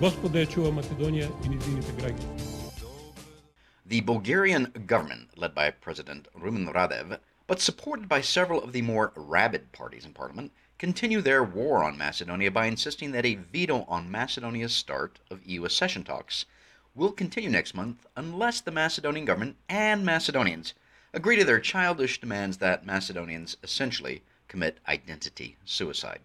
Господа ја чува Македонија и низините граѓани. The Bulgarian government, led by President Rumen Radev, but supported by several of the more rabid parties in parliament, continue their war on Macedonia by insisting that a veto on Macedonia's start of EU accession talks will continue next month unless the Macedonian government and Macedonians agree to their childish demands that Macedonians essentially commit identity suicide.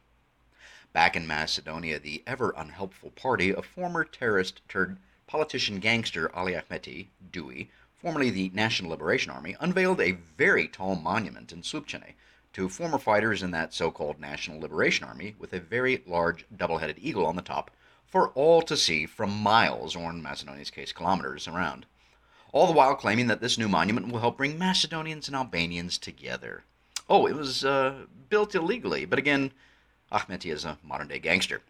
Back in Macedonia, the ever unhelpful party of former terrorist turned politician gangster Ali Ahmeti, DUI, formerly the National Liberation Army, unveiled a very tall monument in Slupčane to former fighters in that so called National Liberation Army with a very large double headed eagle on the top for all to see from miles, or in Macedonia's case, kilometers around. All the while claiming that this new monument will help bring Macedonians and Albanians together. Oh, it was uh, built illegally, but again, Ahmeti is a modern day gangster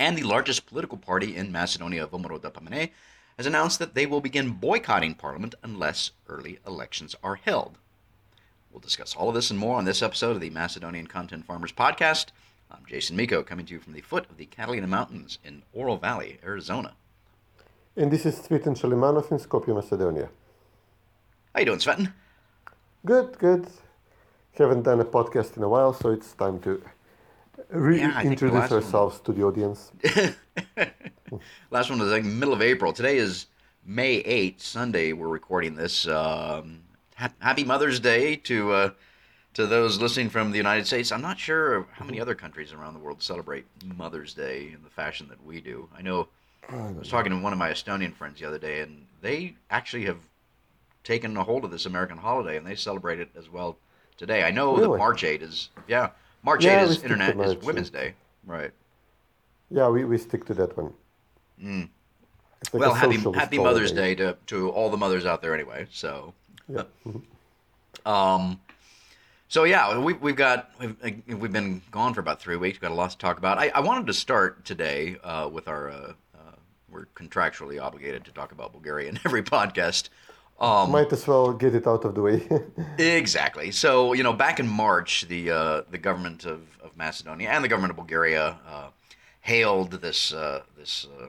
and the largest political party in Macedonia, VMRO-DPMNE, has announced that they will begin boycotting Parliament unless early elections are held. We'll discuss all of this and more on this episode of the Macedonian Content Farmers Podcast. I'm Jason Miko, coming to you from the foot of the Catalina Mountains in Oro Valley, Arizona. And this is Cvetin Chilimanov in Skopje, Macedonia. How you doing, Cvetin? Good, good. Haven't done a podcast in a while, so it's time to reintroduce yeah, ourselves one... to the audience. last one was like middle of April. Today is May 8th, Sunday. We're recording this. Um, happy Mother's Day to uh, to those listening from the United States. I'm not sure how many other countries around the world celebrate Mother's Day in the fashion that we do. I know I was talking to one of my Estonian friends the other day, and they actually have taken a hold of this American holiday, and they celebrate it as well today. I know really? that March 8 is yeah March yeah, 8 is Internet is Women's Day, right? Yeah, we, we stick to that one. Mm. Like well, happy Happy Mother's Day to to all the mothers out there, anyway. So, yeah. um, so yeah, we we've got we've we've been gone for about three weeks. We've got a lot to talk about. I, I wanted to start today uh, with our. Uh, uh, we're contractually obligated to talk about Bulgaria in every podcast. Um, Might as well get it out of the way. exactly. So you know, back in March, the uh, the government of, of Macedonia and the government of Bulgaria uh, hailed this uh, this uh,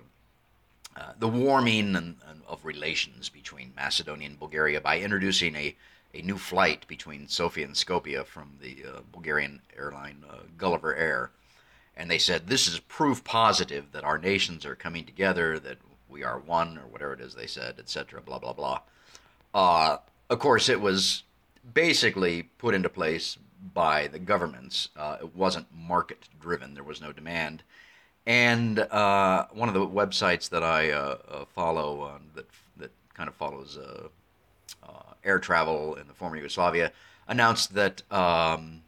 uh, the warming and, and of relations between Macedonia and Bulgaria by introducing a a new flight between Sofia and Skopje from the uh, Bulgarian airline GullivAir. And they said this is proof positive that our nations are coming together, that we are one, or whatever it is they said, etc. Blah blah blah. Uh, of course, it was basically put into place by the governments. Uh, it wasn't market driven, there was no demand. And uh, one of the websites that I uh, uh, follow that, that kind of follows uh, air travel in the former Yugoslavia announced that um,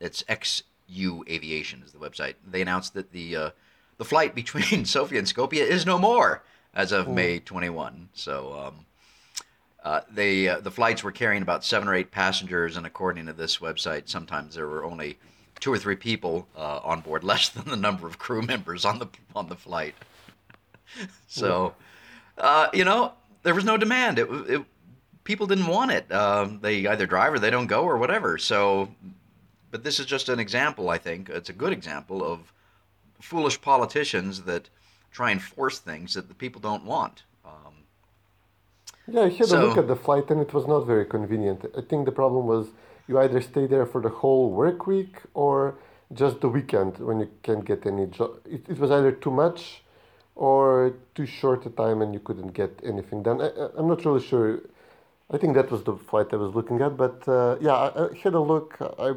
it's EX-YU Aviation is the website. They announced that the the flight between Sofia and Skopje is no more as of May 21. So um, uh, they uh, the flights were carrying about seven or eight passengers, and according to this website, sometimes there were only two or three people uh, on board, less than the number of crew members on the on the flight. so, uh, you know, there was no demand. It, it people didn't want it. Um, they either drive or they don't go or whatever. So, but this is just an example. I think it's a good example of foolish politicians that try and force things that the people don't want. Yeah, I had so, a look at the flight and it was not very convenient. I think the problem was you either stay there for the whole work week or just the weekend when you can't get any job. It, it was either too much or too short a time and you couldn't get anything done. I, I'm not really sure. I think that was the flight I was looking at, but uh, yeah, I, I, had a look. I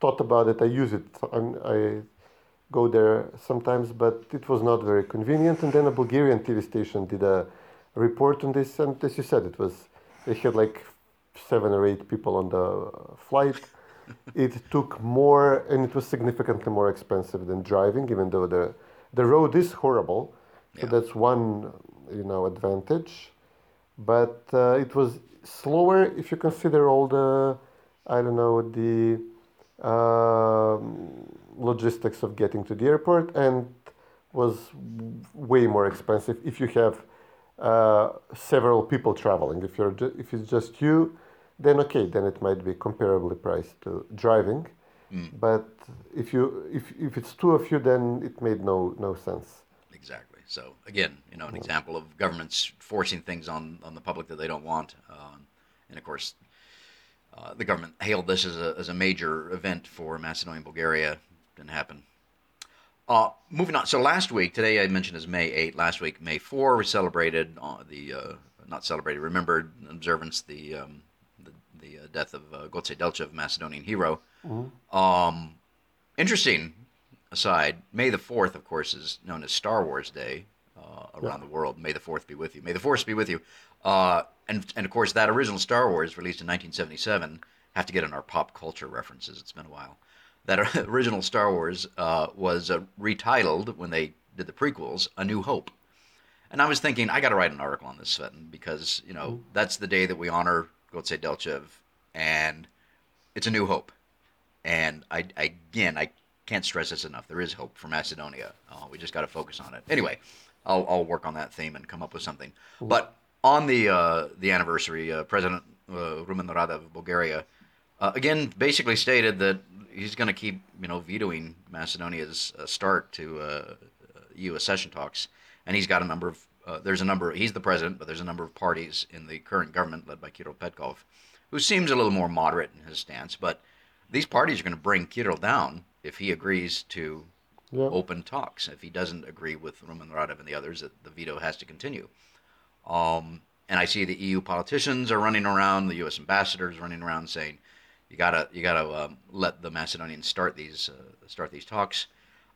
thought about it. I use it. I, I go there sometimes, but it was not very convenient. And then a Bulgarian TV station did a report on this, and as you said, it was they had like seven or eight people on the flight. it took more, and it was significantly more expensive than driving, even though the The road is horrible, so that's one, you know, advantage. But uh, it was slower if you consider all the, I don't know, the um, logistics of getting to the airport, and was way more expensive if you have uh, several people traveling. If you're ju- if it's just you, then okay, then it might be comparably priced to driving. But if you if if it's two of you, then it made no no sense. Exactly. So again, you know, an example of governments forcing things on on the public that they don't want, um, and of course, uh, the government hailed this as a as a major event for Macedonia and Bulgaria. Didn't happen. Uh, moving on. So last week, today I mentioned is May 8. Last week, May 4, we celebrated uh, the uh, not celebrated, remembered observance the um, the, the uh, death of uh, Gotse Delchev, Macedonian hero. Um, interesting aside, May the 4th, of course, is known as Star Wars Day uh, around the world. May the 4th be with you. May the Force be with you. Uh, and, and of course, that original Star Wars, released in 1977, have to get in our pop culture references. It's been a while. That original Star Wars uh, was uh, retitled when they did the prequels, A New Hope. And I was thinking, I got to write an article on this, because, you know, that's the day that we honor Gotse Delchev, and it's a new hope. And I, I again, I can't stress this enough. There is hope for Macedonia. Uh, we just got to focus on it. Anyway, I'll, I'll work on that theme and come up with something. But on the uh, the anniversary, uh, President uh, Rumen Radev of Bulgaria uh, again basically stated that he's going to keep you know vetoing Macedonia's uh, start to uh, EU accession talks, and he's got a number of uh, there's a number he's the president, but there's a number of parties in the current government led by Kirill Petkov, who seems a little more moderate in his stance, but these parties are going to bring Kirill down if he agrees to Yeah. open talks. If he doesn't agree with Rumen Radev and the others, that the veto has to continue. Um, and I see the EU politicians are running around, the U.S. ambassadors running around saying, "You gotta, you gotta um, let the Macedonians start these, uh, start these talks."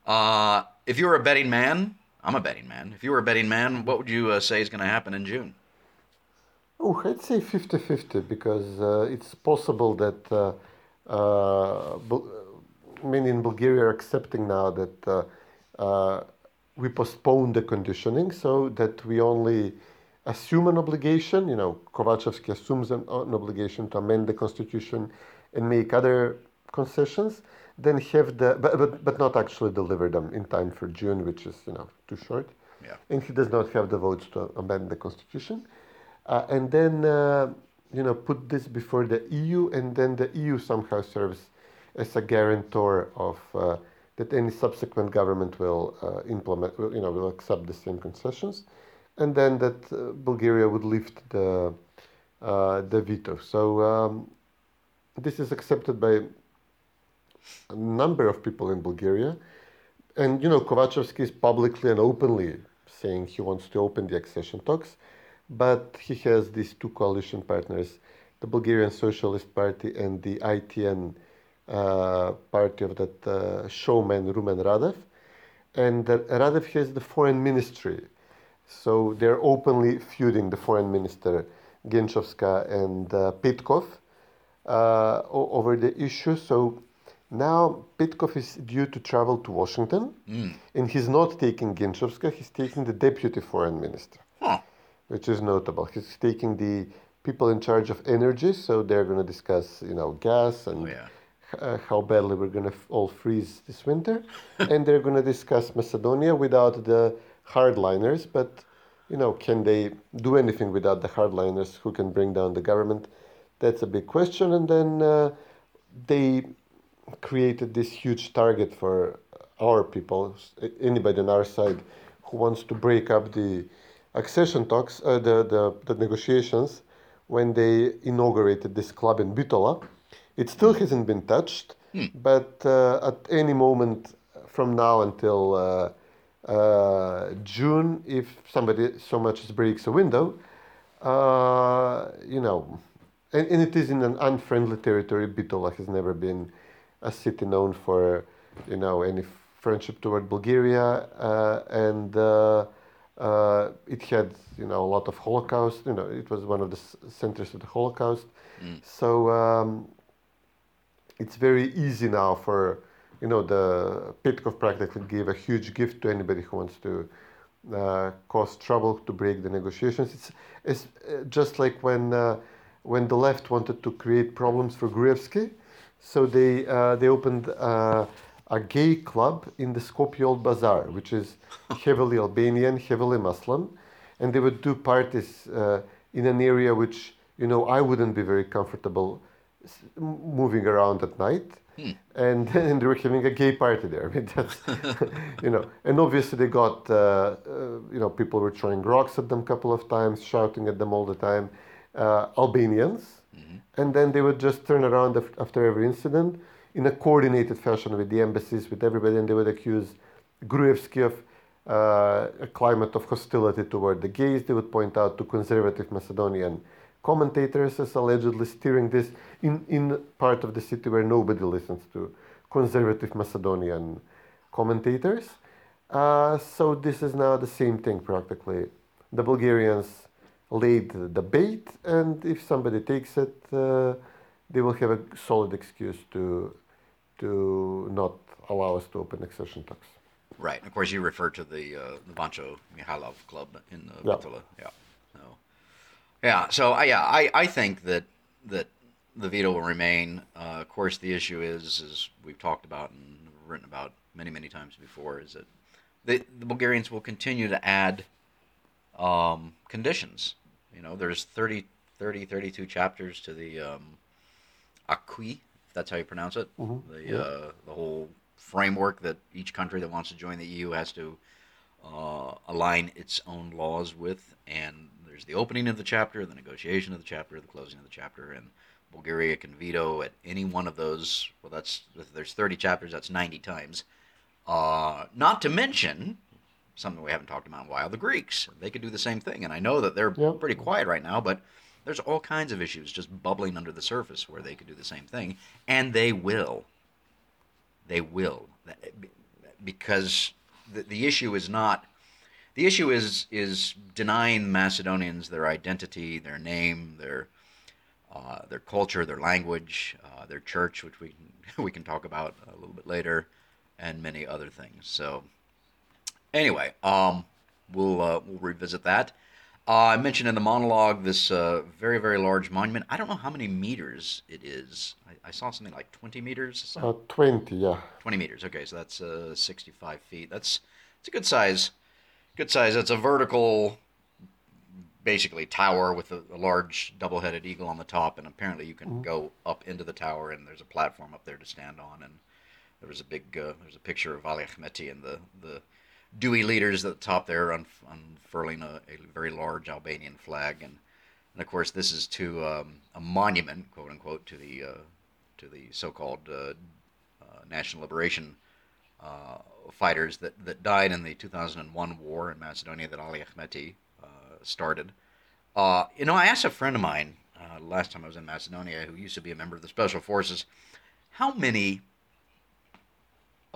Uh, if you were a betting man, I'm a betting man. If you were a betting man, what would you uh, say is going to happen in June? Oh, I'd say 50 50 because uh, it's possible that uh, uh, Bul- many in Bulgaria are accepting now that we postpone the conditioning so that we only assume an obligation. You know, Kovachevsky assumes an, an obligation to amend the constitution and make other concessions, then have the, but, but, but not actually deliver them in time for June, which is, you know, too short. Yeah. And he does not have the votes to amend the constitution uh, and then uh, you know put this before the EU, and then the EU somehow serves as a guarantor of uh, that any subsequent government will uh, implement, will, you know, will accept the same concessions, and then that uh, Bulgaria would lift the uh, the veto. So um, this is accepted by a number of people in Bulgaria, and you know Kovachevsky is publicly and openly saying he wants to open the accession talks but he has these two coalition partners, the Bulgarian Socialist Party and the ITN uh, party of that uh, showman Rumen Radev. And uh, Radev has the foreign ministry. So they're openly feuding the foreign minister Genchovska and uh, Petkov uh, over the issue. So now Petkov is due to travel to Washington, and he's not taking Genchovska, he's taking the deputy foreign minister Huh. which is notable. He's taking the people in charge of energy, so they're going to discuss, you know, gas and Oh, yeah. uh, how badly we're going to f- all freeze this winter, and they're going to discuss Macedonia without the hardliners. But you know, can they do anything without the hardliners who can bring down the government? That's a big question. And then uh, they created this huge target for our people, anybody on our side who wants to break up the accession talks, uh, the, the, the negotiations, when they inaugurated this club in Bitola. It still hasn't been touched, but uh, at any moment from now until uh, uh, June, if somebody so much as breaks a window, uh, you know, and, and it is in an unfriendly territory. Bitola has never been a city known for, you know, any friendship toward Bulgaria, uh, and uh, uh, it had, you know, a lot of Holocaust. You know, it was one of the centers of the Holocaust. So um, it's very easy now for you know, the Petkov practically gave a huge gift to anybody who wants to uh, cause trouble to break the negotiations. It's, it's uh, just like when uh, when the left wanted to create problems for Gruevski, so they uh, they opened uh, a gay club in the Skopje Old Bazaar, which is heavily Albanian, heavily Muslim, and they would do parties uh, in an area which you know I wouldn't be very comfortable moving around at night. And, and they were having a gay party there. I mean, that's, you know, and obviously they got, uh, uh, you know, people were throwing rocks at them a couple of times, shouting at them all the time, uh, Albanians, and then they would just turn around af- after every incident in a coordinated fashion with the embassies, with everybody, and they would accuse Gruevski of uh, a climate of hostility toward the gays. They would point out to conservative Macedonian commentators as allegedly steering this in, in part of the city where nobody listens to conservative Macedonian commentators. Uh, so this is now the same thing practically. The Bulgarians laid the bait, and if somebody takes it, uh, they will have a solid excuse to to not allow us to open accession talks. Right. And of course, you refer to the uh, the Vancho Mihailov club in uh, Yeah. Bitola. Yeah. So, yeah. So I yeah I, I think that that the veto will remain. Uh, of course, the issue is as we've talked about and written about many many times before is that the, the Bulgarians will continue to add um, conditions. You know, there's 30, 30, 32 chapters to the um, acquis, if that's how you pronounce it. The uh, the whole framework that each country that wants to join the EU has to uh, align its own laws with, and there's the opening of the chapter, the negotiation of the chapter, the closing of the chapter, and Bulgaria can veto at any one of those. Well, that's there's 30 chapters, that's 90 times. Uh, not to mention something we haven't talked about in a while, the Greeks. They could do the same thing, and I know that they're Yeah. pretty quiet right now, but there's all kinds of issues just bubbling under the surface where they could do the same thing, and they will. They will, because the, the issue is not. The issue is is denying Macedonians their identity, their name, their uh, their culture, their language, uh, their church, which we we can talk about a little bit later, and many other things. So, anyway, um, we'll uh, we'll revisit that. Uh, I mentioned in the monologue this uh, very very large monument. I don't know how many meters it is. I, I saw something like twenty meters. So Uh, 20, yeah. 20 meters. Okay, so that's uh, 65 feet. That's it's a good size. Good size. That's a vertical, basically tower with a, a large double-headed eagle on the top, and apparently you can go up into the tower, and there's a platform up there to stand on. And there was a big, uh, there's a picture of Ali Ahmeti and the the DUI leaders at the top there, unf- unfurling a, a very large Albanian flag, and and of course this is to um, a monument, quote unquote, to the uh, to the so-called uh, uh, national liberation uh, fighters that, that died in the 2001 war in Macedonia that Ali Ahmeti uh, started. Uh, you know, I asked a friend of mine last time I was in Macedonia, who used to be a member of the Special Forces, how many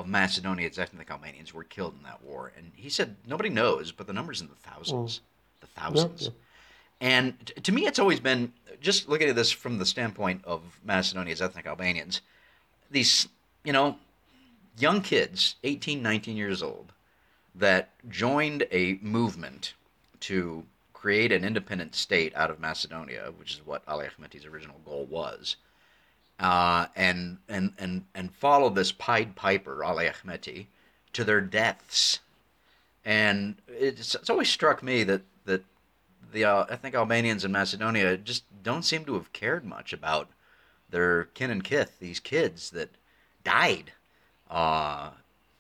of Macedonia's ethnic Albanians were killed in that war, and he said nobody knows, but the number's in the thousands, mm. the thousands. yeah. And t- to me, it's always been just looking at this from the standpoint of Macedonia's ethnic Albanians. These, you know, young kids, 18, 19 years old, that joined a movement to create an independent state out of Macedonia, which is what Ali Ahmeti's original goal was, uh, and and and and followed this Pied Piper Ali Ahmeti to their deaths. And it's, it's always struck me that that the uh, think Albanians in Macedonia just don't seem to have cared much about their kin and kith, these kids that died, uh,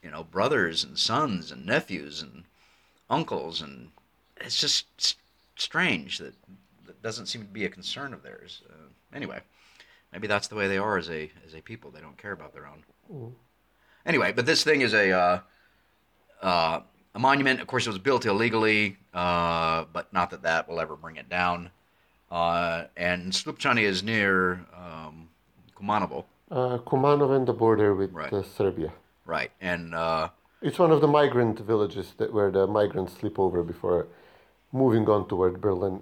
you know, brothers and sons and nephews and uncles, and it's just strange that that doesn't seem to be a concern of theirs. Uh, anyway, maybe that's the way they are as a as a people; they don't care about their own. Anyway, but this thing is a uh, uh, a monument. Of course, it was built illegally, uh, but not that that will ever bring it down. Uh, and Slupčani is near um, Kumanovo, Uh, Kumanov and the border with Right. uh, Serbia. right? And uh, It's one of the migrant villages that where the migrants sleep over before moving on toward Berlin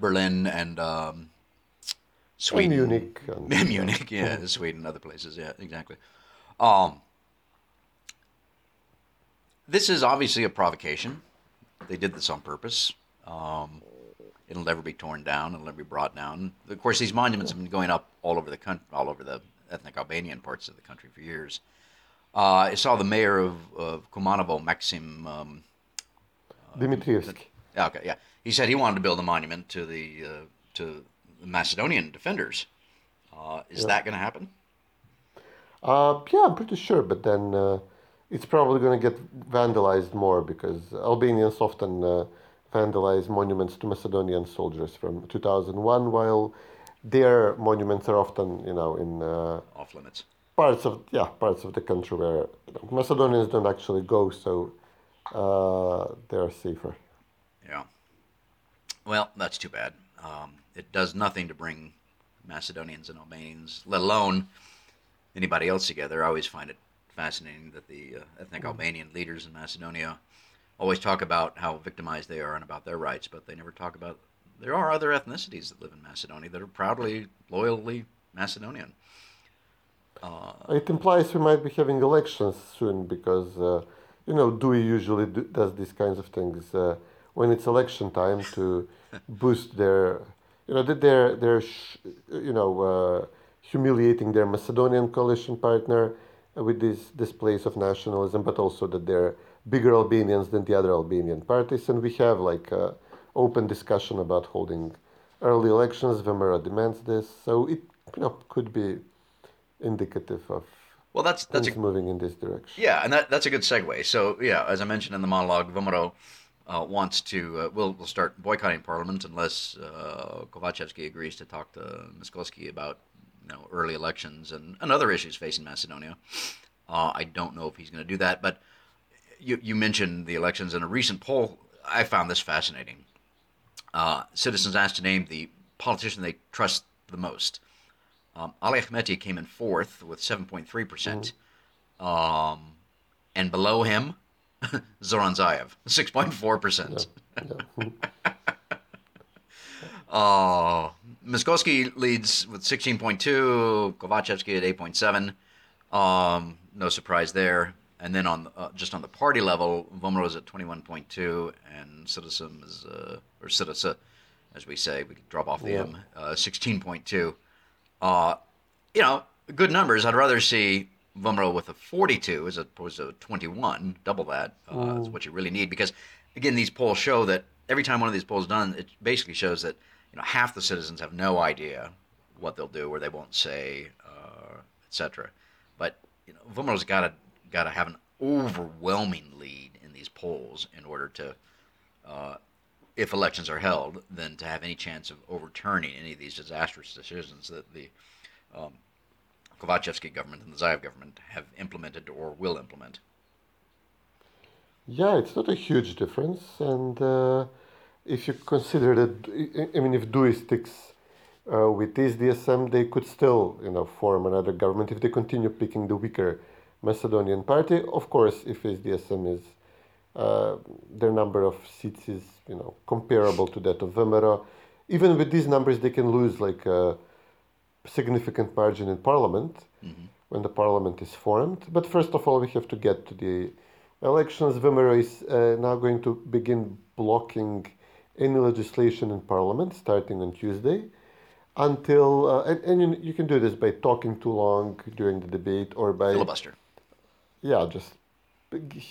Berlin and um, Sweden, Munich. And, Munich, yeah, Sweden, other places, yeah, exactly. Um, this is obviously a provocation. They did this on purpose. Um, it'll never be torn down. It'll never be brought down. Of course, these monuments have been going up all over the country, all over the ethnic Albanian parts of the country for years. Uh, I saw the mayor of, of Kumanovo, Maxim. Um, Dimitrievski. yeah, okay, yeah. He said he wanted to build a monument to the uh, to the Macedonian defenders. Uh, is that going to happen? Uh, yeah, I'm pretty sure, but then uh, it's probably going to get vandalized more because Albanians often uh, vandalize monuments to Macedonian soldiers from 2001, while their monuments are often, you know, in uh, Off limits. parts of yeah parts of the country where Macedonians don't actually go, so uh, they are safer. Yeah. Well, that's too bad. Um, it does nothing to bring Macedonians and Albanians, let alone anybody else together. I always find it fascinating that the uh, ethnic Albanian leaders in Macedonia always talk about how victimized they are and about their rights, but they never talk about there are other ethnicities that live in Macedonia that are proudly, loyally Macedonian. It implies we might be having elections soon because, uh, you know, DUI usually do, does these kinds of things uh, when it's election time to boost their, you know, that they're, they're sh- you know, uh, humiliating their Macedonian coalition partner with this displays of nationalism, but also that they're bigger Albanians than the other Albanian parties. And we have like uh, open discussion about holding early elections. VMRO demands this. So it, you know, could be indicative of Well, that's that's a moving in this direction. Yeah, and that, that's a good segue. So, yeah, as I mentioned in the monologue, VMRO uh, wants to, uh, will will start boycotting Parliament unless uh, Kovachevsky agrees to talk to Mickoski about you know, early elections and, and other issues facing Macedonia. Uh, I don't know if he's going to do that, but you, you mentioned the elections. In a recent poll, I found this fascinating. Uh, citizens asked to name the politician they trust the most. Um, Ali Ahmeti came in fourth with 7.3%. percent Um, and below him, Zoran Zaev, 6.4%. Uh, Mickoski leads with 16.2, Kovachevsky at 8.7. Um, no surprise there. And then on uh, just on the party level, VMRO is at 21.2, and Citizen is, uh, or Citizen, as we say, we drop off the M, uh, 16.2. Uh, you know, good numbers. I'd rather see VMRO with a 42 as opposed to a 21, double that. Uh, Is what you really need because, again, these polls show that every time one of these polls is done, it basically shows that you know half the citizens have no idea what they'll do or they won't say, uh, etc. But you know, VMRO's got to got to have an overwhelming lead in these polls in order to uh, if elections are held, then to have any chance of overturning any of these disastrous decisions that the um, Kovachevsky government and the Zaev government have implemented or will implement. Yeah, it's not a huge difference, and uh, if you consider that, I- mean, if DUI sticks uh, with this DSM, they could still, you know, form another government if they continue picking the weaker Macedonian party. Of course, if SDSM is uh, their number of seats is, you know, comparable to that of VMRO. Even with these numbers, they can lose like a significant margin in parliament when the parliament is formed. But first of all, we have to get to the elections. VMRO is uh, now going to begin blocking any legislation in parliament starting on Tuesday until, uh, and, and you, you can do this by talking too long during the debate or by Filibuster. yeah, just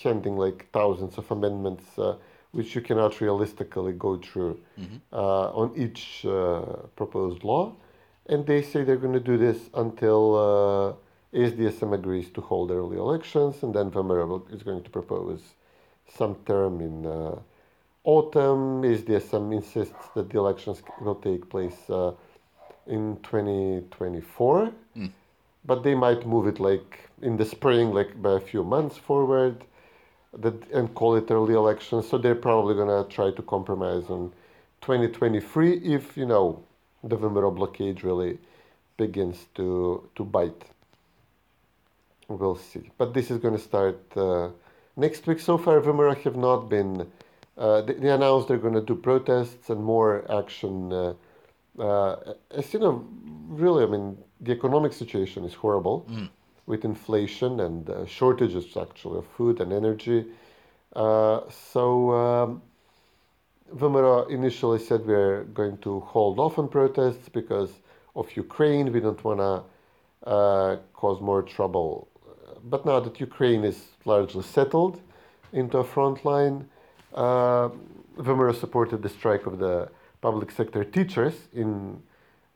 handing like thousands of amendments, uh, which you cannot realistically go through uh, on each uh, proposed law. And they say they're going to do this until uh, SDSM agrees to hold early elections, and then VMRO will- is going to propose some term in uh, autumn. SDSM insists that the elections will take place uh, in 2024 but they might move it like in the spring, like by a few months forward, that and call it early elections. So they're probably gonna try to compromise on 2023 if you know the VMRO blockade really begins to to bite. We'll see, but this is gonna start uh, next week. So far, VMRO have not been. Uh, they, they announced they're gonna do protests and more action. Uh, uh, as you know, really, I mean, the economic situation is horrible. with inflation and uh, shortages actually of food and energy. Uh, so um, VMRO initially said we're going to hold off on protests because of Ukraine. We don't want to uh, cause more trouble. But now that Ukraine is largely settled into a front line, uh, supported the strike of the public sector teachers in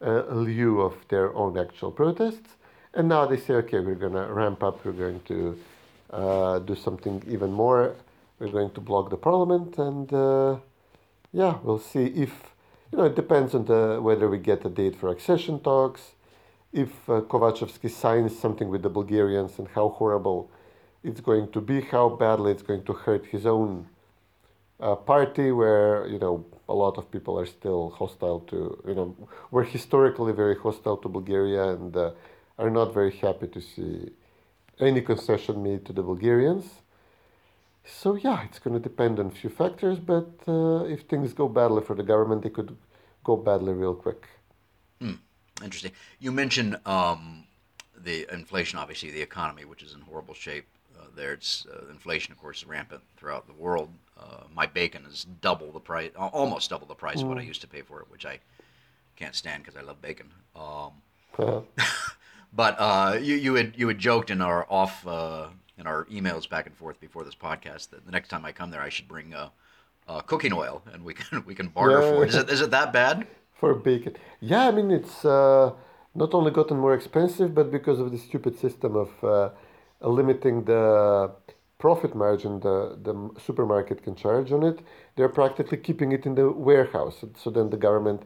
uh, lieu of their own actual protests. And now they say, okay, we're going to ramp up, we're going to uh, do something even more, we're going to block the parliament, and uh, yeah, we'll see if, you know, it depends on the, whether we get a date for accession talks, if uh, Kovachevsky signs something with the Bulgarians, and how horrible it's going to be, how badly it's going to hurt his own uh, party, where, you know, a lot of people are still hostile to, you know, were historically very hostile to Bulgaria and uh, are not very happy to see any concession made to the Bulgarians. So yeah, it's going to depend on a few factors, but uh, if things go badly for the government, they could go badly real quick. Hmm. Interesting. You mentioned um, the inflation, obviously the economy, which is in horrible shape. Uh, there, it's uh, inflation, of course, is rampant throughout the world. Uh, my bacon is double the price, almost double the price of what I used to pay for it, which I can't stand because I love bacon. Um, but uh, you you had you had joked in our off uh, in our emails back and forth before this podcast that the next time I come there, I should bring uh, cooking oil and we can we can barter Yeah. for it. Is it is it that bad? for bacon. Yeah, I mean it's uh, not only gotten more expensive, but because of the stupid system of uh, limiting the profit margin the the supermarket can charge on it, they're practically keeping it in the warehouse. So then the government,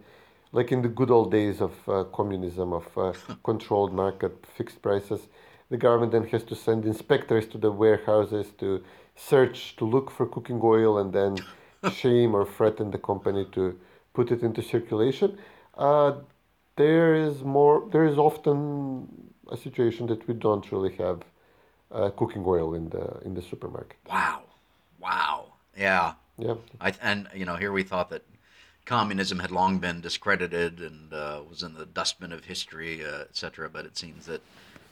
like in the good old days of uh, communism, of uh, controlled market, fixed prices, the government then has to send inspectors to the warehouses to search to look for cooking oil and then shame or threaten the company to put it into circulation. Uh, there is more. There is often a situation that we don't really have uh, cooking oil in the in the supermarket. Wow, wow, yeah. Yeah, I, and you know, here we thought that communism had long been discredited and uh, was in the dustbin of history, uh, etc. But it seems that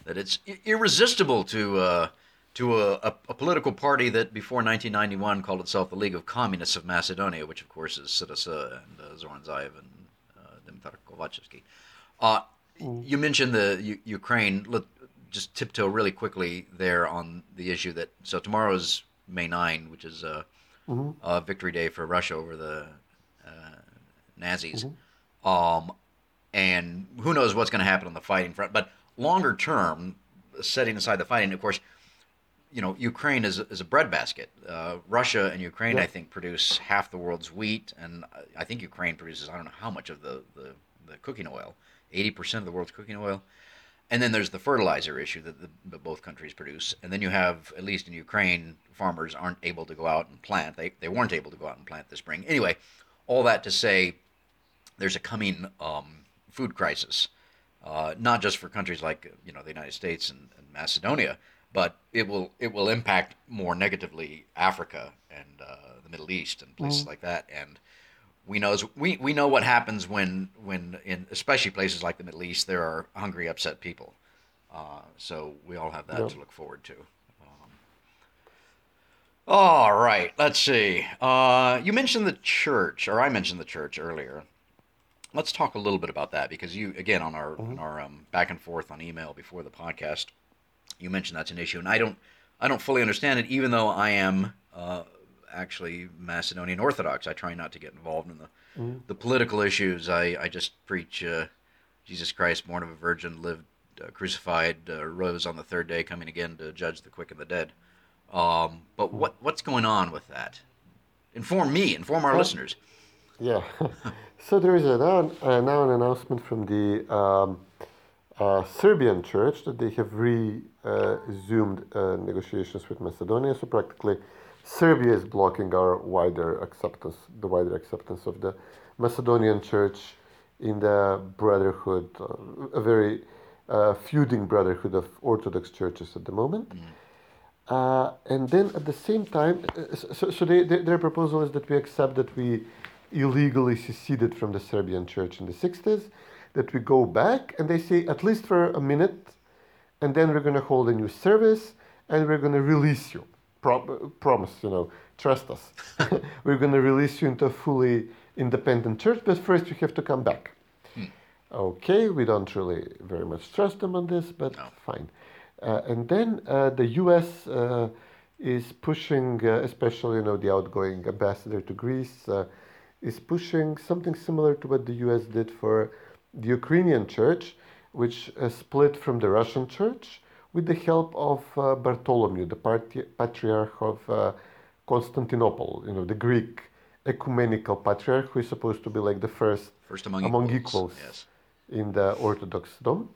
that it's irresistible to uh, to a, a, a political party that before 1991 called itself the League of Communists of Macedonia, which of course is SDSM and uh, Zoran Zaev and uh, Dimitar Kovachevsky. Uh, You mentioned the U- Ukraine. Let just tiptoe really quickly there on the issue that so tomorrow's May 9, which is uh, uh, Victory Day for Russia over the uh, Nazis. Um, and who knows what's going to happen on the fighting front. But longer term, setting aside the fighting, of course, you know, Ukraine is, is a breadbasket. Uh, Russia and Ukraine, I think, produce half the world's wheat, and I think Ukraine produces I don't know how much of the, the, the cooking oil, eighty percent of the world's cooking oil. And then there's the fertilizer issue that, the, that both countries produce. And then you have, at least in Ukraine, farmers aren't able to go out and plant. They, they weren't able to go out and plant this spring. Anyway, all that to say, there's a coming um, food crisis, uh, not just for countries like you know the United States and, and Macedonia, but it will it will impact more negatively Africa and uh, the Middle East and places like that. And we knows we, we know what happens when when in especially places like the Middle East there are hungry, upset people. Uh, so we all have that Yep. to look forward to. Um, all right, let's see. Uh, you mentioned the church, or I mentioned the church earlier. Let's talk a little bit about that because you again on our on our um, back and forth on email before the podcast, you mentioned that's an issue, and I don't I don't fully understand it, even though I am uh, actually Macedonian Orthodox. I try not to get involved in the the political issues. I I just preach uh, Jesus Christ, born of a virgin, lived, uh, crucified, uh, rose on the third day, coming again to judge the quick and the dead. Um, but what what's going on with that? Inform me. Inform our listeners. Yeah. so there is a now, uh, now an announcement from the um, uh, Serbian church that they have resumed uh, negotiations with Macedonia. So practically, Serbia is blocking our wider acceptance, the wider acceptance of the Macedonian church in the brotherhood, uh, a very uh, feuding brotherhood of Orthodox churches at the moment. Uh, and then at the same time, uh, so, so they, they, their proposal is that we accept that we illegally seceded from the Serbian church in the 60s, that we go back, and they say at least for a minute, and then we're going to hold a new service, and we're going to release you. Pro- promise, you know, trust us. we're going to release you into a fully independent church, but first you have to come back. Okay, we don't really very much trust them on this, but fine. Uh, and then uh, the U.S. Uh, is pushing, uh, especially you know the outgoing ambassador to Greece, uh, is pushing something similar to what the U.S. did for the Ukrainian church, which uh, split from the Russian church with the help of uh, Bartholomew, the parti- patriarch of uh, Constantinople, you know, the Greek ecumenical patriarch, who is supposed to be like the first, First among among equals, equals, yes. in the Orthodox Dome.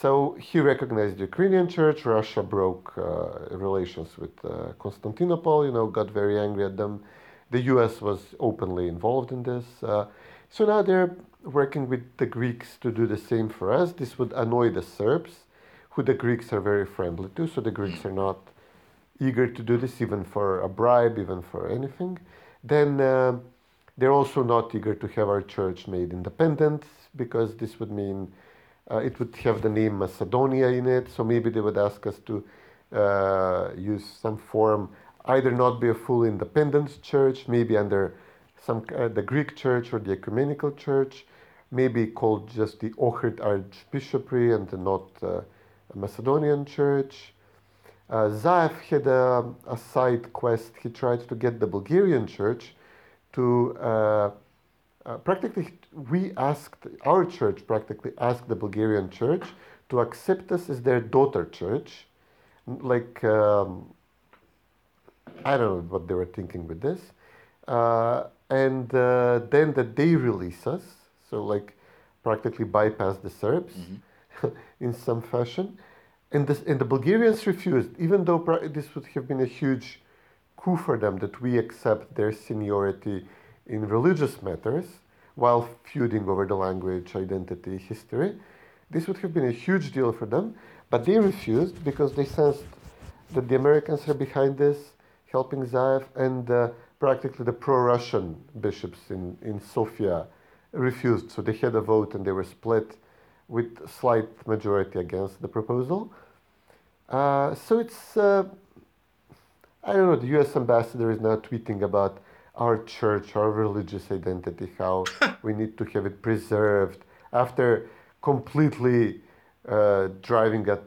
So he recognized the Ukrainian church. Russia broke uh, relations with uh, Constantinople, you know, got very angry at them. The US was openly involved in this. Uh, so now they're working with the Greeks to do the same for us. This would annoy the Serbs, who the Greeks are very friendly to. So the Greeks are not eager to do this, even for a bribe, even for anything. Then uh, they're also not eager to have our church made independent because this would mean uh, it would have the name Macedonia in it. So maybe they would ask us to uh, use some form, either not be a full independent church, maybe under some uh, the Greek church or the ecumenical church, maybe called just the Ohrid Archbishopry and not uh, a Macedonian church. Uh, Zaev had a, a side quest. He tried to get the Bulgarian church to uh, uh, practically, we asked, our church practically asked the Bulgarian church to accept us as their daughter church. Like, um, I don't know what they were thinking with this. Uh, and uh, then that they release us, so like practically bypass the Serbs in some fashion. And, this, and the Bulgarians refused, even though pra- this would have been a huge coup for them that we accept their seniority in religious matters while feuding over the language, identity, history. This would have been a huge deal for them, but they refused because they sensed that the Americans are behind this, helping Zaev, and uh, practically the pro Russian bishops in, in Sofia refused. So they had a vote and they were split with slight majority against the proposal. Uh, so it's, uh, I don't know, the US ambassador is now tweeting about our church, our religious identity, how we need to have it preserved after completely uh, driving a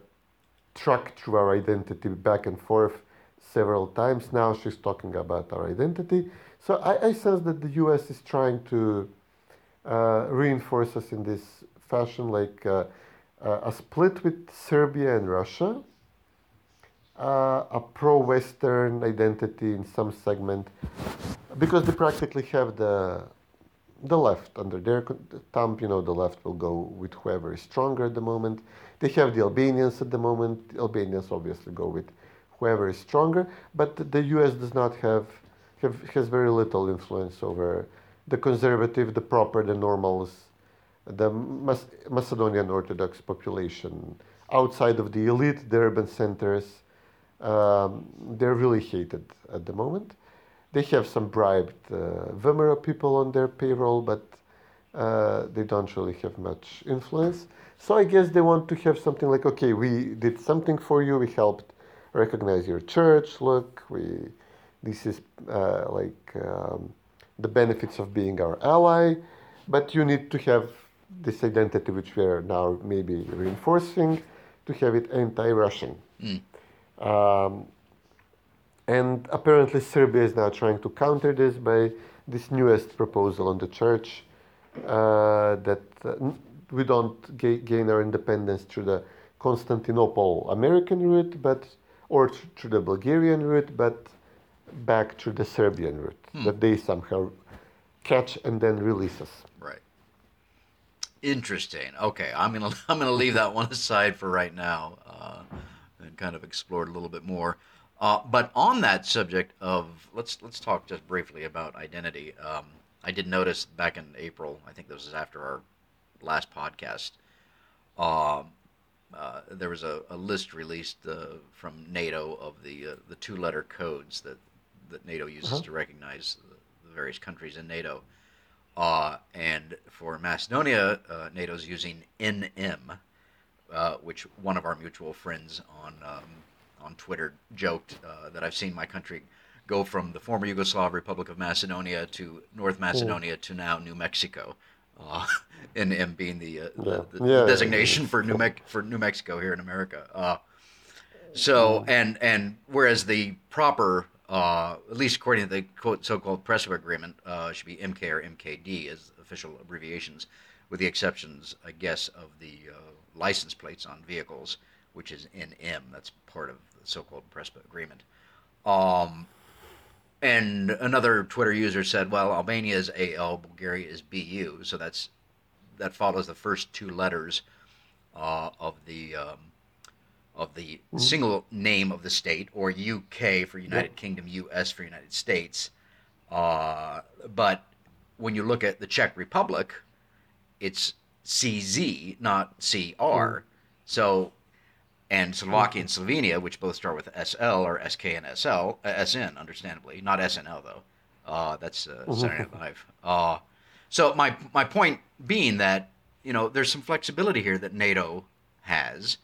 truck through our identity back and forth several times. Now she's talking about our identity. So I, I sense that the US is trying to uh, reinforce us in this fashion, like uh, uh, a split with Serbia and Russia, uh, a pro-Western identity in some segment, because they practically have the the left under their thumb. You know, the left will go with whoever is stronger at the moment. They have the Albanians at the moment. The Albanians obviously go with whoever is stronger, but the U.S. does not have, have has very little influence over the conservative, the proper, the normals, the Mas- Macedonian Orthodox population. Outside of the elite, the urban centers, um, they're really hated at the moment. They have some bribed uh, VMRO people on their payroll, but uh, they don't really have much influence. So I guess they want to have something like, okay, we did something for you, we helped recognize your church. Look, we this is uh, like um, the benefits of being our ally, but you need to have this identity, which we are now maybe reinforcing, to have it anti-Russian. Um, and apparently, Serbia is now trying to counter this by this newest proposal on the church uh, that uh, we don't ga- gain our independence through the Constantinople American route, but or through the Bulgarian route, but back through the Serbian route that they somehow catch and then release us. Right. Interesting. Okay, I'm gonna I'm gonna leave that one aside for right now, uh, and kind of explore it a little bit more. Uh, but on that subject of let's let's talk just briefly about identity. Um, I did notice back in April. I think this was after our last podcast. Um, uh, there was a, a list released uh, from NATO of the uh, the two letter codes that that NATO uses to recognize the, the various countries in NATO. Uh, and for Macedonia, uh, NATO's using NM, uh, which one of our mutual friends on um, on Twitter joked uh, that I've seen my country go from the former Yugoslav Republic of Macedonia to North Macedonia to now New Mexico, uh, and being the, uh, the, the Yeah. designation for New Mex- for New Mexico here in America. Uh, so and and whereas the proper, uh, at least according to the quote so-called Prespa agreement, uh, should be MK or MKD as official abbreviations, with the exceptions, I guess, of the uh, license plates on vehicles, which is NM. That's part of the so-called Prespa agreement. Um, and another Twitter user said, "Well, Albania is AL, Bulgaria is BU, so that's that follows the first two letters uh, of the um, of the single name of the state, or UK for United Kingdom, US for United States. Uh, but when you look at the Czech Republic, it's CZ, not CR. So, and Slovakia and Slovenia, which both start with SL or SK and SL, uh, SN, understandably, not SNL though. Uh, that's uh, Saturday Night Live. Uh, so my my point being that you know there's some flexibility here that NATO has.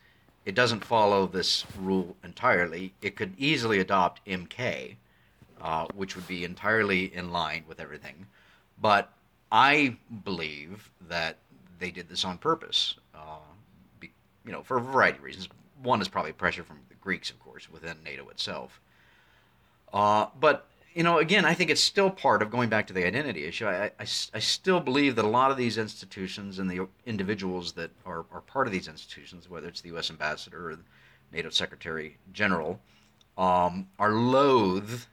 It doesn't follow this rule entirely. It could easily adopt MK, uh, which would be entirely in line with everything. But I believe that they did this on purpose, uh, be, you know, for a variety of reasons. One is probably pressure from the Greeks, of course, within NATO itself. Uh, but you know, again, I think it's still part of going back to the identity issue. I, I, I still believe that a lot of these institutions and the individuals that are, are part of these institutions, whether it's the U.S. ambassador or the NATO Secretary General, um, are loath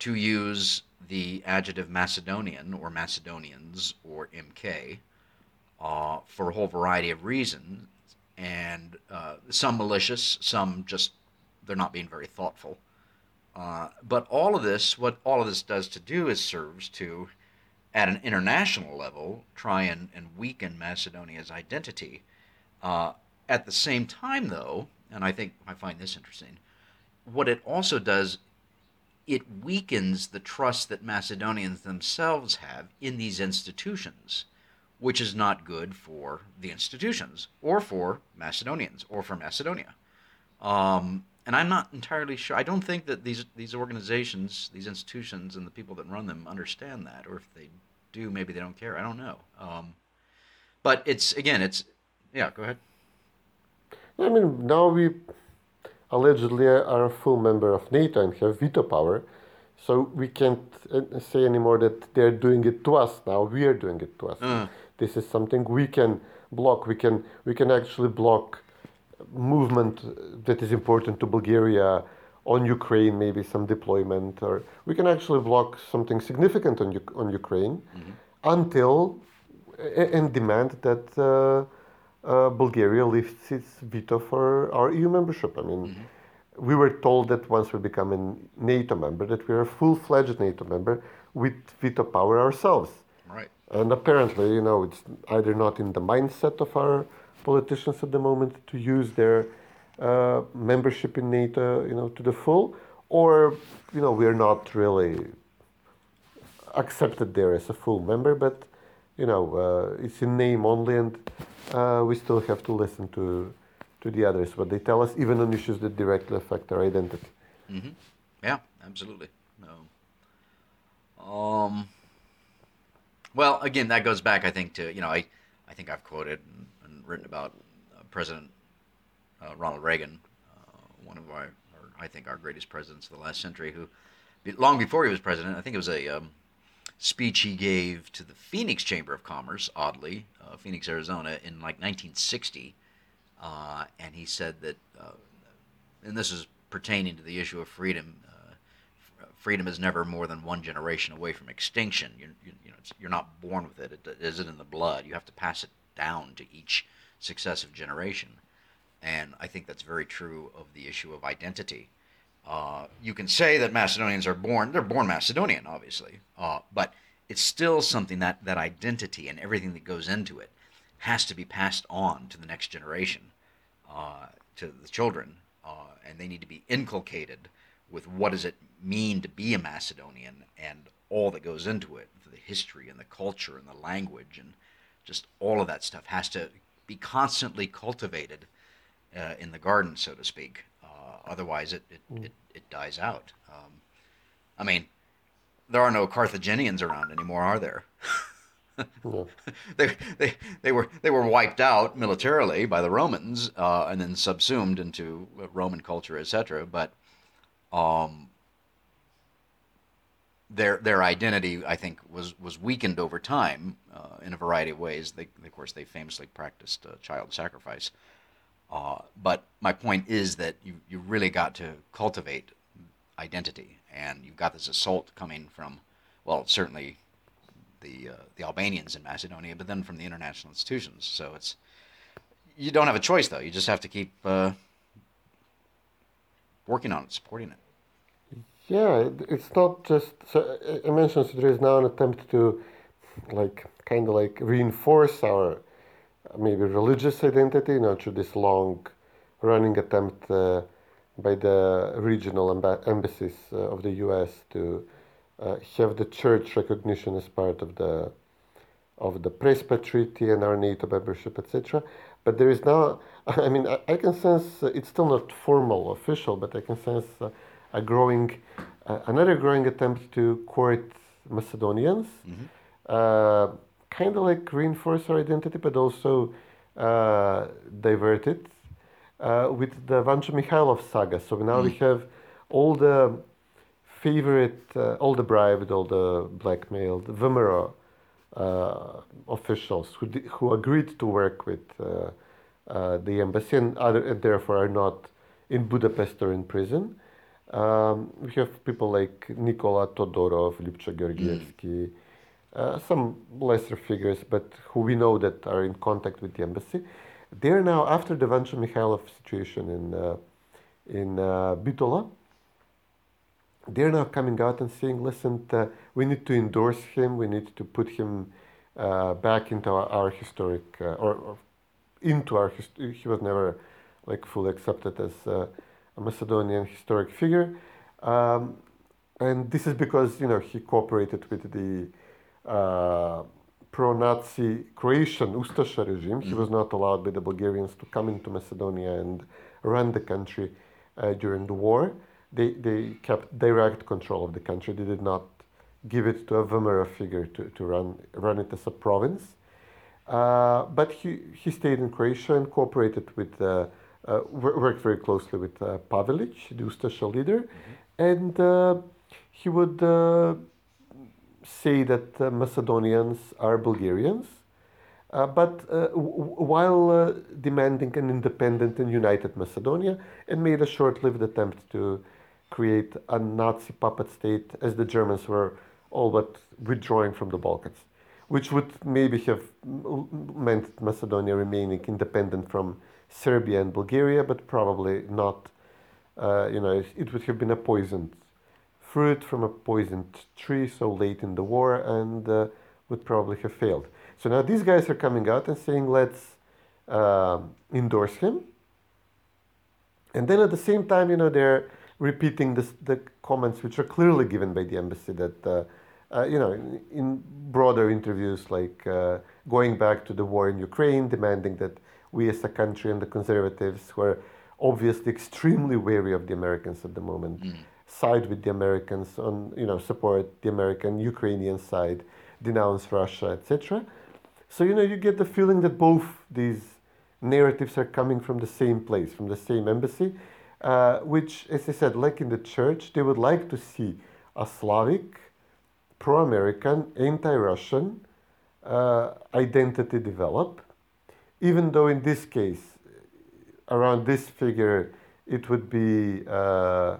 to use the adjective Macedonian or Macedonians or MK uh, for a whole variety of reasons, and uh, some malicious, some just they're not being very thoughtful. Uh, but all of this, what all of this does to do is serves to, at an international level, try and, and weaken Macedonia's identity. Uh, at the same time, though, and I think I find this interesting, what it also does, it weakens the trust that Macedonians themselves have in these institutions, which is not good for the institutions or for Macedonians or for Macedonia. Um, and I'm not entirely sure. I don't think that these these organizations, these institutions, and the people that run them understand that, or if they do, maybe they don't care. I don't know. Um, but it's again, it's yeah. Go ahead. I mean, now we allegedly are a full member of NATO and have veto power, so we can't uh, say anymore that they're doing it to us. Now we are doing it to us. This is something we can block. We can we can actually block movement that is important to Bulgaria on Ukraine, maybe some deployment, or we can actually block something significant on Uk- on Ukraine until and demand that uh, uh, Bulgaria lifts its veto for our EU membership. I mean, we were told that once we become a NATO member, that we are a full-fledged NATO member with veto power ourselves. And apparently, you know, it's either not in the mindset of our politicians at the moment to use their uh, membership in NATO, you know, to the full, or you know, we're not really accepted there as a full member, but you know, uh, it's in name only, and uh, we still have to listen to to the others what they tell us, even on issues that directly affect our identity. Yeah, absolutely. No. Um. Well, again, that goes back, I think, to you know, I, I think I've quoted and, and written about uh, President uh, Ronald Reagan, uh, one of our, or I think our greatest presidents of the last century, who, long before he was president, I think it was a um, speech he gave to the Phoenix Chamber of Commerce, oddly, uh, Phoenix, Arizona, in like 1960, uh, and he said that, uh, and this is pertaining to the issue of freedom. Freedom is never more than one generation away from extinction. You, you, you know, you're not born with it; it isn't in the blood. You have to pass it down to each successive generation, and I think that's very true of the issue of identity. Uh, you can say that Macedonians are born, they're born Macedonian, obviously, uh, but it's still something that, that identity and everything that goes into it has to be passed on to the next generation, uh, to the children, uh, and they need to be inculcated with what does it mean to be a Macedonian and all that goes into it, the history and the culture and the language and just all of that stuff has to be constantly cultivated uh, in the garden, so to speak. Uh, otherwise, it it, it it dies out. Um, I mean, there are no Carthaginians around anymore, are there? they, they, they were they were wiped out militarily by the Romans uh, and then subsumed into Roman culture, etc. But um, their their identity, I think, was was weakened over time uh, in a variety of ways. They, of course, they famously practiced uh, child sacrifice. Uh, but my point is that you you really got to cultivate identity, and you've got this assault coming from, well, certainly the uh, the Albanians in Macedonia, but then from the international institutions. So it's you don't have a choice though. You just have to keep uh, working on it, supporting it. Yeah, it's not just. So I mentioned so there is now an attempt to, like, kind of like reinforce our maybe religious identity, you know, through this long running attempt uh, by the regional amb- embassies uh, of the U.S. to uh, have the church recognition as part of the of the Prespa Treaty and our NATO membership, etc. But there is now, I mean, I, I can sense uh, it's still not formal, official, but I can sense uh, a growing, uh, another growing attempt to court Macedonians, mm-hmm. kind of like reinforce our identity, but also uh, divert it with the Vancho Mihailov saga. So now mm we have all the favorite, uh, all the bribed, all the blackmailed VMRO uh, officials who, who agreed to work with uh, uh, the embassy and, other, and therefore are not in Budapest or in prison. Um, we have people like Nikola Todorov, Ljubcho Georgievski, mm. uh, some lesser figures, but who we know that are in contact with the embassy. They're now, after the Vancho Mihailov situation in, uh, in Bitola, they're now coming out and saying, listen, uh, we need to endorse him, we need to put him uh, back into our, our historic, uh, or, or, into our history. He was never like fully accepted as uh, a Macedonian historic figure. Um, and this is because, you know, he cooperated with the uh, pro-Nazi Croatian Ustasha regime. Mm-hmm. He was not allowed by the Bulgarians to come into Macedonia and run the country uh, during the war they, they kept direct control of the country. They did not give it to a VMRO figure to, to run, run it as a province. Uh, but he, he stayed in Croatia and cooperated with, uh, uh, worked very closely with uh, Pavelic, the Ustasha leader. Mm-hmm. And uh, he would uh, say that Macedonians are Bulgarians. but w- while demanding an independent and united Macedonia, and made a short lived attempt to create a Nazi puppet state as the Germans were all but withdrawing from the Balkans, which would maybe have meant Macedonia remaining independent from Serbia and Bulgaria, but probably not. Uh, you know, it would have been a poisoned fruit from a poisoned tree so late in the war and uh, would probably have failed. So now these guys are coming out and saying, let's uh, endorse him. And then at the same time, you know, they're repeating this, the comments which are clearly given by the embassy that, uh, uh, you know, in, in, broader interviews like uh, going back to the war in Ukraine, demanding that we as a country and the conservatives who are obviously extremely wary of the Americans at the moment, mm. side with the Americans on, you know, support the American Ukrainian side, denounce Russia, etc. So, you know, you get the feeling that both these narratives are coming from the same place, from the same embassy uh, which, as I said, like in the church, they would like to see a Slavic, pro American, anti Russian uh, identity develop, even though in this case, around this figure, it would be uh,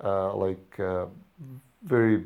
uh like uh, very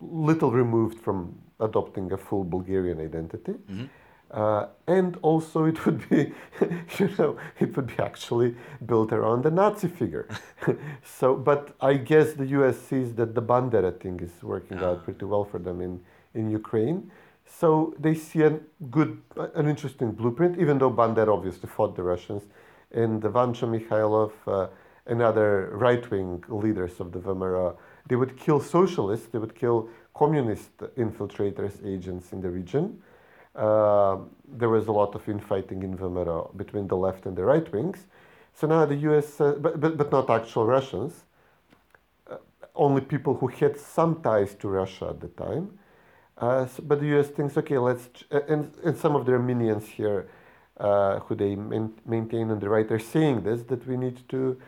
little removed from adopting a full Bulgarian identity. Mm-hmm. Uh, and also, it would be, you know, it would be actually built around the Nazi figure. so, but I guess the U.S. sees that the Bandera thing is working out ah. pretty well for them in, in Ukraine. So they see a good, an interesting blueprint, even though Bandera obviously fought the Russians, and Vancho Mihailov uh, and other right-wing leaders of the VMRO, they would kill socialists, they would kill communist infiltrators, agents in the region uh, there was a lot of infighting in VMRO between the left and the right wings. So now the US, uh, but, but, but not actual Russians, uh, only people who had some ties to Russia at the time. Uh, so, but the US thinks, okay, let's, ch- and, and some of their minions here, uh, who they main, maintain on the right, are saying this, that we need to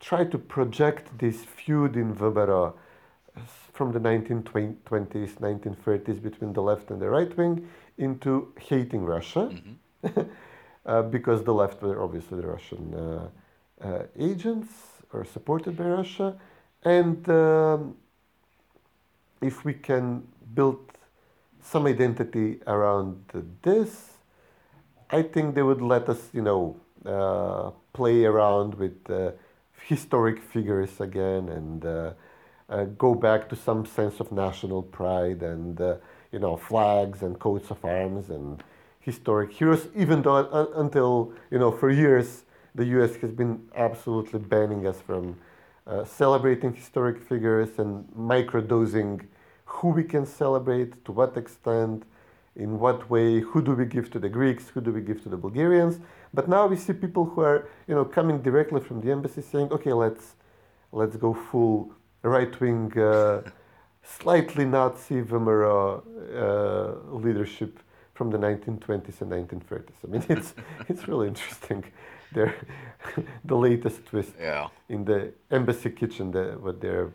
try to project this feud in VMRO from the 1920s, 1930s between the left and the right wing into hating Russia, uh, because the left were obviously the Russian uh, uh, agents or supported by Russia, and um, if we can build some identity around this, I think they would let us, you know, uh, play around with uh, historic figures again and uh, uh, go back to some sense of national pride and, uh, you know, flags and coats of arms and historic heroes, even though uh, until, you know, for years the US has been absolutely banning us from celebrating historic figures and microdosing who we can celebrate, to what extent, in what way, who do we give to the Greeks, who do we give to the Bulgarians. But now we see people who are, you know, coming directly from the embassy saying, okay, let's, let's go full right-wing, uh, slightly Nazi VMRO uh, leadership from the 1920s and 1930s. I mean, it's, it's really interesting. They're the latest twist Yeah. in the embassy kitchen, the, what they're,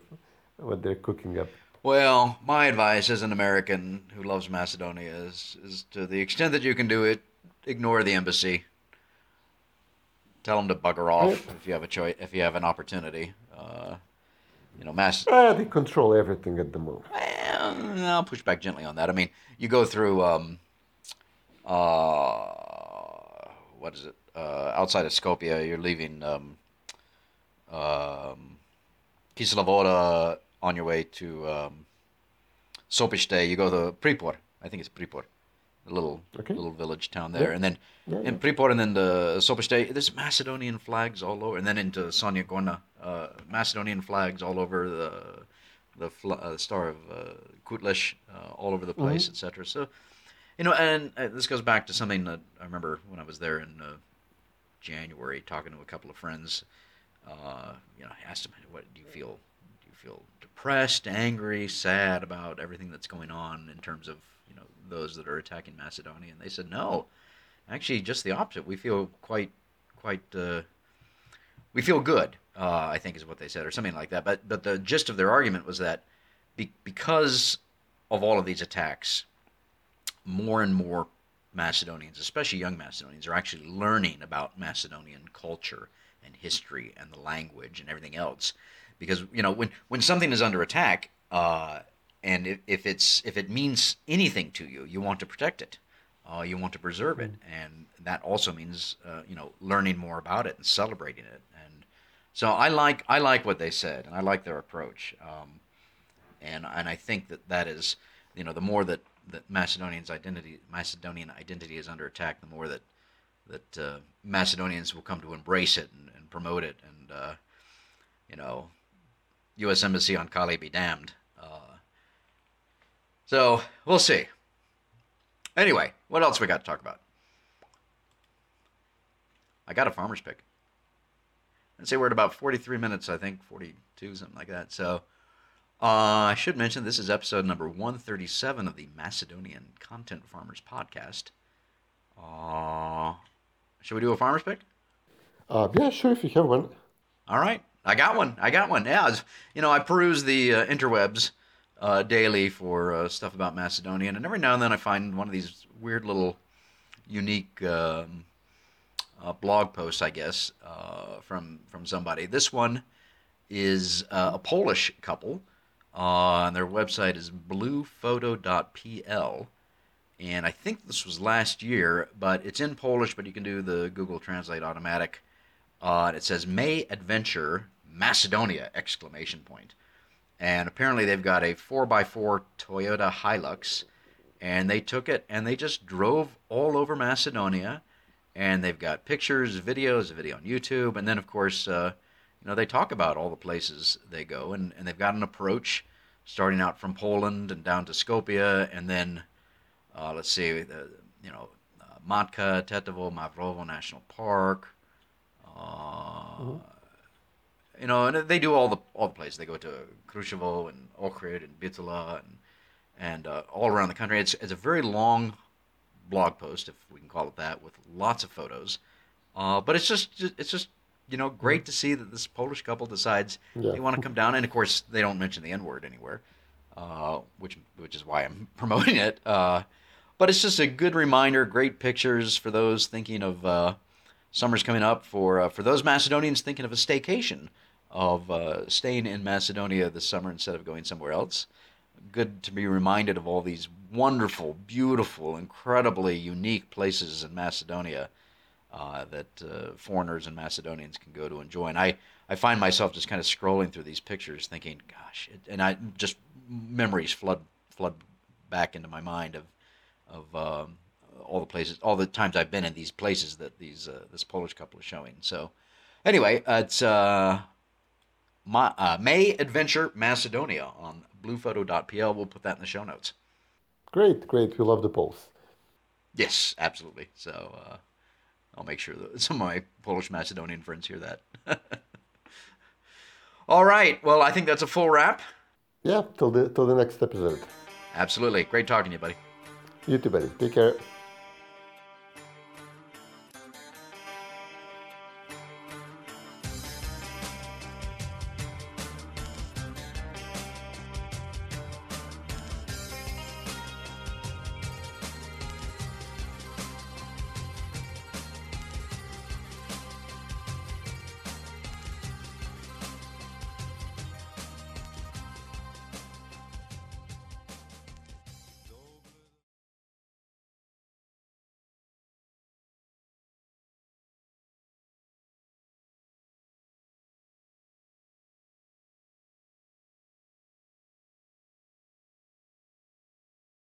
what they're cooking up. Well, my advice as an American who loves Macedonia is, is to the extent that you can do it, ignore the embassy. Tell them to bugger off if you have a choice, if you have an opportunity. Uh, you know, Mac- Ah, they control everything at the moment. Well, I'll push back gently on that. I mean, you go through, um, uh, what is it? Uh, outside of Skopje, you're leaving um, um, Kisela Voda on your way to um. You go to Pripor. I think it's Pripor, a little Okay. little village town there, Yeah. and then Yeah, in Pripor, and then the Sopiste. There's Macedonian flags all over, and then into Sonia Gorna, uh, Macedonian flags all over the the fl- uh, star of uh, Kutlesh uh, all over the place, etc. So, you know, and uh, this goes back to something that I remember when I was there in uh, January, talking to a couple of friends. Uh, you know, I asked them, "What do you feel? Do you feel depressed, angry, sad about everything that's going on in terms of you know those that are attacking Macedonia?" And they said, "No, actually, just the opposite. We feel quite, quite." Uh, we feel good. Uh, I think is what they said, or something like that. But but the gist of their argument was that be, because of all of these attacks, more and more Macedonians, especially young Macedonians, are actually learning about Macedonian culture and history and the language and everything else. Because you know when when something is under attack, uh, and if, if it's if it means anything to you, you want to protect it. Uh, you want to preserve it, and that also means uh, you know learning more about it and celebrating it. And so I like I like what they said, and I like their approach. Um, and and I think that that is, you know, the more that that Macedonians identity Macedonian identity is under attack, the more that that uh, Macedonians will come to embrace it and, and promote it, and uh, you know, U.S. Embassy on Kali be damned. Uh, so we'll see. Anyway, what else we got to talk about? I got a farmer's pick. I'd say we're at about 43 minutes, I think, 42, something like that. So uh, I should mention this is episode number 137 of the Macedonian Content Farmers Podcast. Uh, should we do a farmer's pick? Uh, yeah, sure, if you have one. All right, I got one. I got one. Yeah, you know, I peruse the uh, interwebs uh, daily for uh, stuff about Macedonia, and every now and then I find one of these weird little, unique um, uh, blog posts, I guess, uh, from from somebody. This one is uh, a Polish couple, and their website is bluephoto.pl. And I think this was last year, but it's in Polish, but you can do the Google Translate automatic. Uh, it says May Adventure Macedonia exclamation point. And apparently they've got a 4x4 Toyota Hilux and they took it and they just drove all over Macedonia and they've got pictures, videos, a video on YouTube and then of course uh, you know they talk about all the places they go and, and they've got an approach starting out from Poland and down to Skopje and then Uh, let's see, the, you know, uh, Matka, Tetovo, Mavrovo National Park. Uh, You know, and they do all the all the places. They go to Krushevo and Ohrid and Bitula and and uh, all around the country. It's it's a very long blog post, if we can call it that, with lots of photos. Uh, but it's just it's just you know great to see that this Polish couple decides Yeah. they want to come down, and of course they don't mention the N word anywhere, uh, which which is why I'm promoting it. Uh, but it's just a good reminder, great pictures for those thinking of uh, summer's coming up for uh, for those Macedonians thinking of a staycation of uh, staying in Macedonia this summer instead of going somewhere else. Good to be reminded of all these wonderful, beautiful, incredibly unique places in Macedonia uh, that uh, foreigners and Macedonians can go to enjoy. And I, I find myself just kind of scrolling through these pictures, thinking, "Gosh," and I just memories flood flood back into my mind of of um, all the places, all the times I've been in these places that these uh, this Polish couple is showing. So, anyway, uh, it's my, uh, May Adventure Macedonia on bluephoto.pl. We'll put that in the show notes. Great, great. We love the Poles. Yes, absolutely. So uh, I'll make sure that some of my Polish Macedonian friends hear that. All right. Well, I think that's a full wrap. Yeah, till the till the next episode. Absolutely. Great talking to you, buddy. You too, buddy. Take care.